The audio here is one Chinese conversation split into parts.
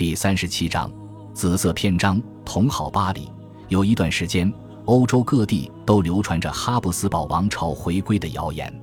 第三十七章紫色篇章，同好巴黎。有一段时间，欧洲各地都流传着哈布斯堡王朝回归的谣言。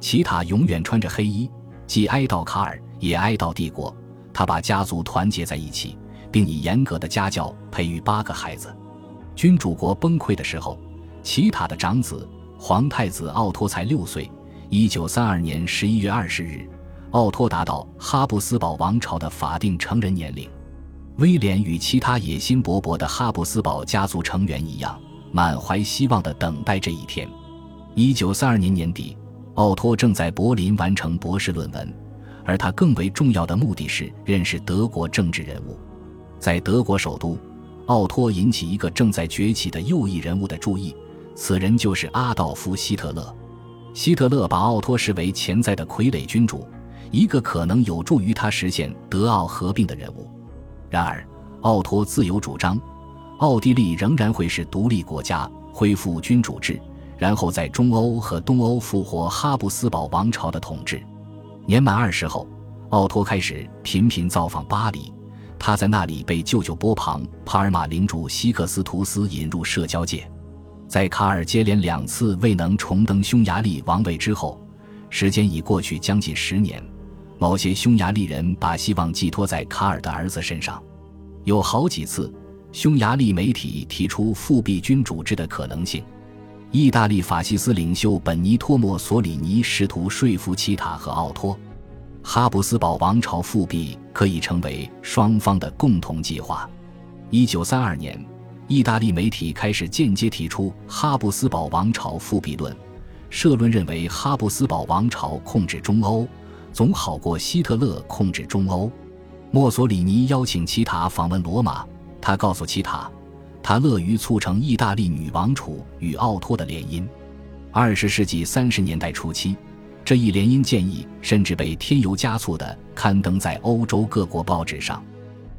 齐塔永远穿着黑衣，既哀悼卡尔，也哀悼帝国。他把家族团结在一起，并以严格的家教培育八个孩子。君主国崩溃的时候，齐塔的长子皇太子奥托才六岁。一九三二年十一月二十日，奥托达到哈布斯堡王朝的法定成人年龄。威廉与其他野心勃勃的哈布斯堡家族成员一样，满怀希望地等待这一天。一九三二年年底，奥托正在柏林完成博士论文，而他更为重要的目的是认识德国政治人物。在德国首都，奥托引起一个正在崛起的右翼人物的注意，此人就是阿道夫·希特勒。希特勒把奥托视为潜在的傀儡君主，一个可能有助于他实现德奥合并的人物。然而，奥托自有主张，奥地利仍然会是独立国家，恢复君主制，然后在中欧和东欧复活哈布斯堡王朝的统治。年满二十后，奥托开始频频造访巴黎，他在那里被舅舅波旁、帕尔马领主西克斯图斯引入社交界。在卡尔接连两次未能重登匈牙利王位之后，时间已过去将近十年。某些匈牙利人把希望寄托在卡尔的儿子身上。有好几次，匈牙利媒体提出复辟君主制的可能性。意大利法西斯领袖本尼托·墨索里尼试图说服齐塔和奥托，哈布斯堡王朝复辟可以成为双方的共同计划。一九三二年。意大利媒体开始间接提出哈布斯堡王朝复辟论，社论认为哈布斯堡王朝控制中欧总好过希特勒控制中欧。墨索里尼邀请齐塔访问罗马，他告诉齐塔，他乐于促成意大利女王储与奥托的联姻。二十世纪三十年代初期，这一联姻建议甚至被添油加醋地刊登在欧洲各国报纸上。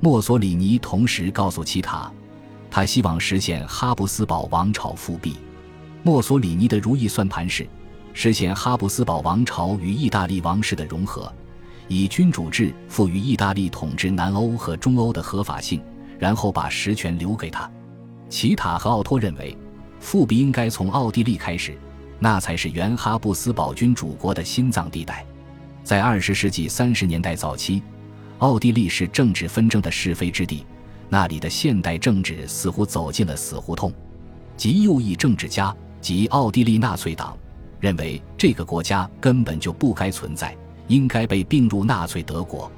墨索里尼同时告诉齐塔。他希望实现哈布斯堡王朝复辟。墨索里尼的如意算盘是实现哈布斯堡王朝与意大利王室的融合，以君主制赋予意大利统治南欧和中欧的合法性，然后把实权留给他。齐塔和奥托认为，复辟应该从奥地利开始，那才是原哈布斯堡君主国的心脏地带。在二十世纪三十年代早期，奥地利是政治纷争的是非之地。那里的现代政治似乎走进了死胡同，极右翼政治家及奥地利纳粹党认为这个国家根本就不该存在，应该被并入纳粹德国。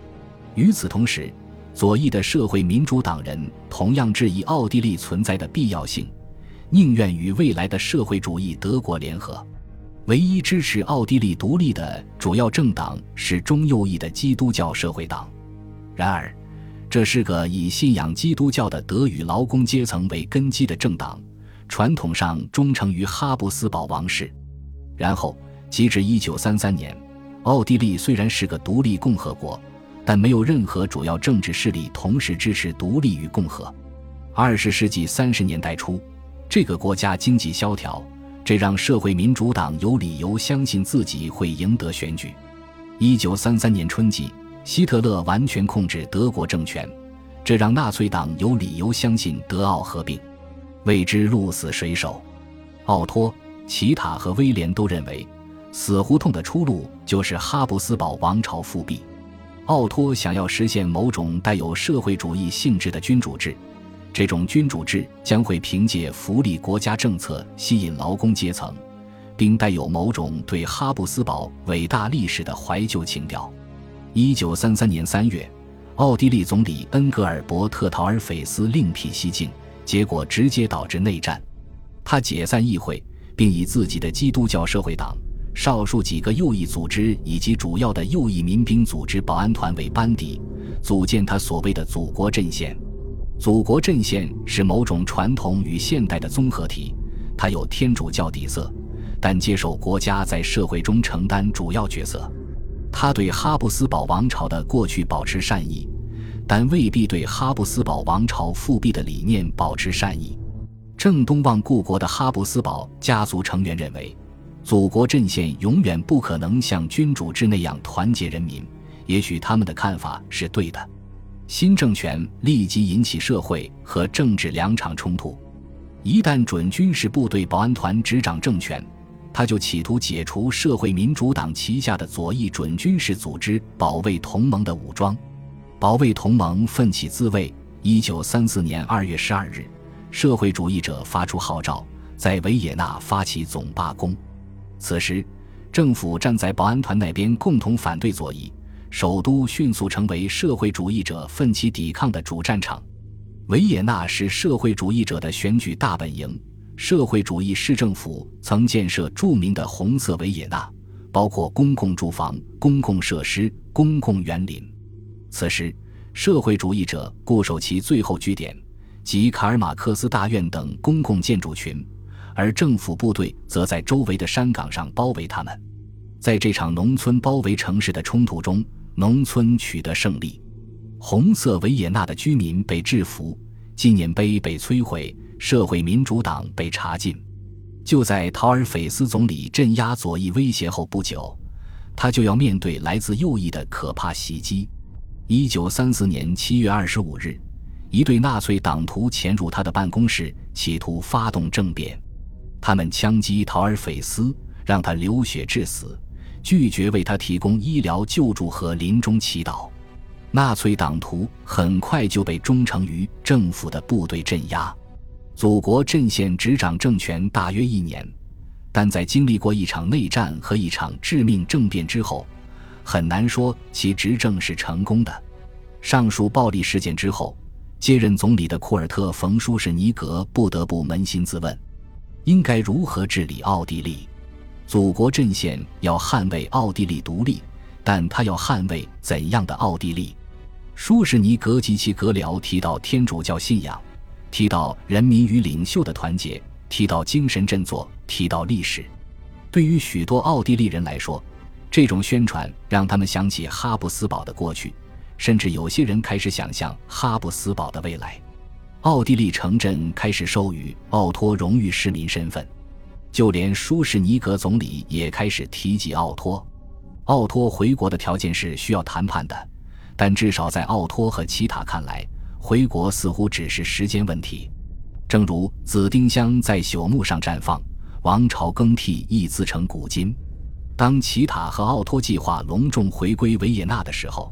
与此同时，左翼的社会民主党人同样质疑奥地利存在的必要性，宁愿与未来的社会主义德国联合。唯一支持奥地利独立的主要政党是中右翼的基督教社会党。然而。这是个以信仰基督教的德语劳工阶层为根基的政党，传统上忠诚于哈布斯堡王室。然后，截至1933年，奥地利虽然是个独立共和国，但没有任何主要政治势力同时支持独立与共和。20世纪30年代初，这个国家经济萧条，这让社会民主党有理由相信自己会赢得选举。1933年春季。希特勒完全控制德国政权，这让纳粹党有理由相信德奥合并，为之鹿死谁手。奥托、齐塔和威廉都认为，死胡同的出路就是哈布斯堡王朝复辟。奥托想要实现某种带有社会主义性质的君主制，这种君主制将会凭借福利国家政策吸引劳工阶层，并带有某种对哈布斯堡伟大历史的怀旧情调。一九三三年三月，奥地利总理恩格尔伯特·陶尔斐斯另辟蹊径，结果直接导致内战。他解散议会，并以自己的基督教社会党、少数几个右翼组织以及主要的右翼民兵组织保安团为班底，组建他所谓的“祖国阵线”。祖国阵线是某种传统与现代的综合体，它有天主教底色，但接受国家在社会中承担主要角色。他对哈布斯堡王朝的过去保持善意，但未必对哈布斯堡王朝复辟的理念保持善意。正东望故国的哈布斯堡家族成员认为，祖国阵线永远不可能像君主制那样团结人民。也许他们的看法是对的。新政权立即引起社会和政治两场冲突。一旦准军事部队保安团执掌政权，他就企图解除社会民主党旗下的左翼准军事组织保卫同盟的武装。保卫同盟奋起自卫。一九三四年二月十二日，社会主义者发出号召，在维也纳发起总罢工。此时，政府站在保安团那边，共同反对左翼。首都迅速成为社会主义者奋起抵抗的主战场。维也纳是社会主义者的选举大本营。社会主义市政府曾建设著名的红色维也纳，包括公共住房、公共设施、公共园林。此时，社会主义者固守其最后据点，及卡尔马克思大院等公共建筑群，而政府部队则在周围的山岗上包围他们。在这场农村包围城市的冲突中，农村取得胜利，红色维也纳的居民被制服，纪念碑被摧毁，社会民主党被查禁。就在陶尔斐斯总理镇压左翼威胁后不久，他就要面对来自右翼的可怕袭击。一九三四年七月二十五日，一对纳粹党徒潜入他的办公室，企图发动政变。他们枪击陶尔斐斯，让他流血致死。拒绝为他提供医疗救助和临终祈祷，纳粹党徒很快就被忠诚于政府的部队镇压。祖国阵线执掌政权大约一年，但在经历过一场内战和一场致命政变之后，很难说其执政是成功的。上述暴力事件之后，接任总理的库尔特·冯·舒什尼格不得不扪心自问：应该如何治理奥地利？祖国阵线要捍卫奥地利独立，但他要捍卫怎样的奥地利？舒士尼格及其阁僚提到天主教信仰，提到人民与领袖的团结，提到精神振作，提到历史。对于许多奥地利人来说，这种宣传让他们想起哈布斯堡的过去，甚至有些人开始想象哈布斯堡的未来。奥地利城镇开始授予奥托荣誉市民身份。就连舒士尼格总理也开始提及奥托。奥托回国的条件是需要谈判的，但至少在奥托和齐塔看来，回国似乎只是时间问题。正如紫丁香在朽木上绽放，王朝更替亦自成古今。当齐塔和奥托计划隆重回归维也纳的时候，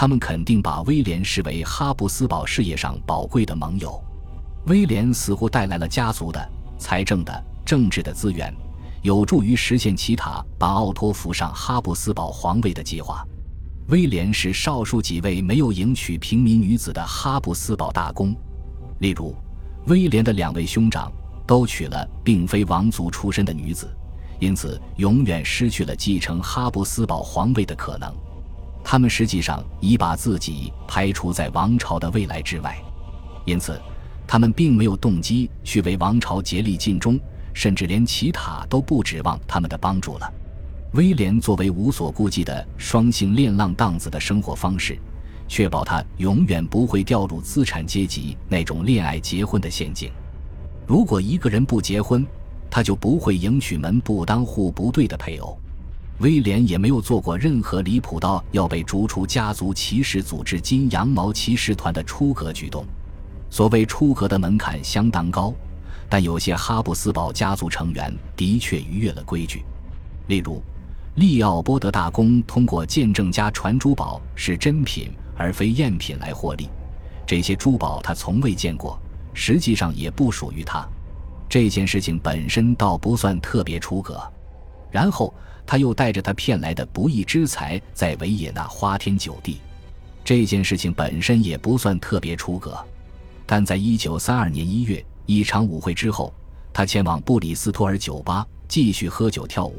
他们肯定把威廉视为哈布斯堡事业上宝贵的盟友。威廉似乎带来了家族的、财政的。政治的资源有助于实现其他把奥托扶上哈布斯堡皇位的计划。威廉是少数几位没有迎娶平民女子的哈布斯堡大公，例如，威廉的两位兄长都娶了并非王族出身的女子，因此永远失去了继承哈布斯堡皇位的可能。他们实际上已把自己排除在王朝的未来之外，因此，他们并没有动机去为王朝竭力尽忠。甚至连其他都不指望他们的帮助了。威廉作为无所顾忌的双性恋浪荡子的生活方式，确保他永远不会掉入资产阶级那种恋爱结婚的陷阱。如果一个人不结婚，他就不会迎娶门不当户不对的配偶。威廉也没有做过任何离谱到要被逐出家族骑士组织金羊毛骑士团的出格举动。所谓出格的门槛相当高。但有些哈布斯堡家族成员的确逾越了规矩，例如，利奥波德大公通过见证家传珠宝是真品而非赝品来获利，这些珠宝他从未见过，实际上也不属于他。这件事情本身倒不算特别出格。然后他又带着他骗来的不义之财在维也纳花天酒地，这件事情本身也不算特别出格。但在一九三二年一月。一场舞会之后，他前往布里斯托尔酒吧继续喝酒跳舞。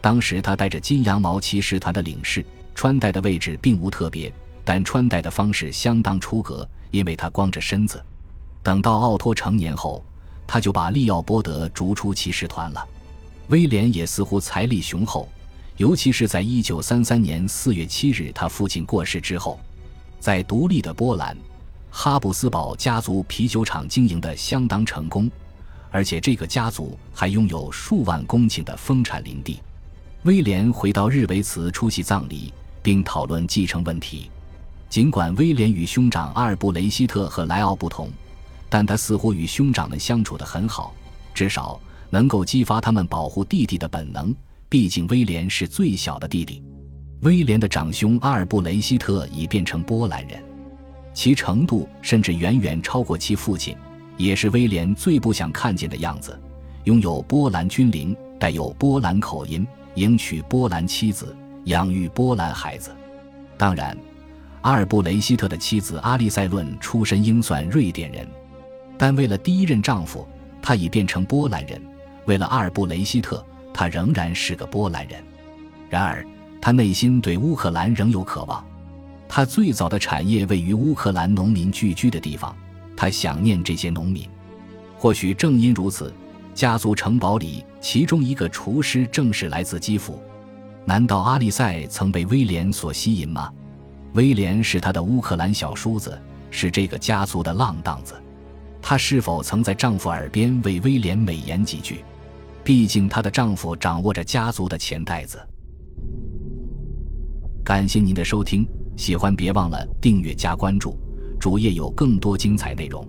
当时他带着金羊毛骑士团的领事，穿戴的位置并无特别，但穿戴的方式相当出格，因为他光着身子。等到奥托成年后，他就把利奥波德逐出骑士团了。威廉也似乎财力雄厚，尤其是在一九三三年四月七日他父亲过世之后，在独立的波兰。哈布斯堡家族啤酒厂经营的相当成功，而且这个家族还拥有数万公顷的丰产林地。威廉回到日维茨出席葬礼，并讨论继承问题。尽管威廉与兄长阿尔布雷希特和莱奥不同，但他似乎与兄长们相处得很好，至少能够激发他们保护弟弟的本能。毕竟威廉是最小的弟弟。威廉的长兄阿尔布雷希特已变成波兰人，其程度甚至远远超过其父亲，也是威廉最不想看见的样子。拥有波兰军龄，带有波兰口音，迎娶波兰妻子，养育波兰孩子。当然，阿尔布雷希特的妻子阿利塞伦出身应算瑞典人，但为了第一任丈夫，她已变成波兰人；为了阿尔布雷希特，他仍然是个波兰人。然而，他内心对乌克兰仍有渴望。他最早的产业位于乌克兰农民聚居的地方，他想念这些农民。或许正因如此。家族城堡里，其中一个厨师正是来自基辅。难道阿利塞曾被威廉所吸引吗？威廉是他的乌克兰小叔子，是这个家族的浪荡子。她是否曾在丈夫耳边为威廉美言几句？毕竟她的丈夫掌握着家族的钱袋子。感谢您的收听，喜欢别忘了订阅加关注，主页有更多精彩内容。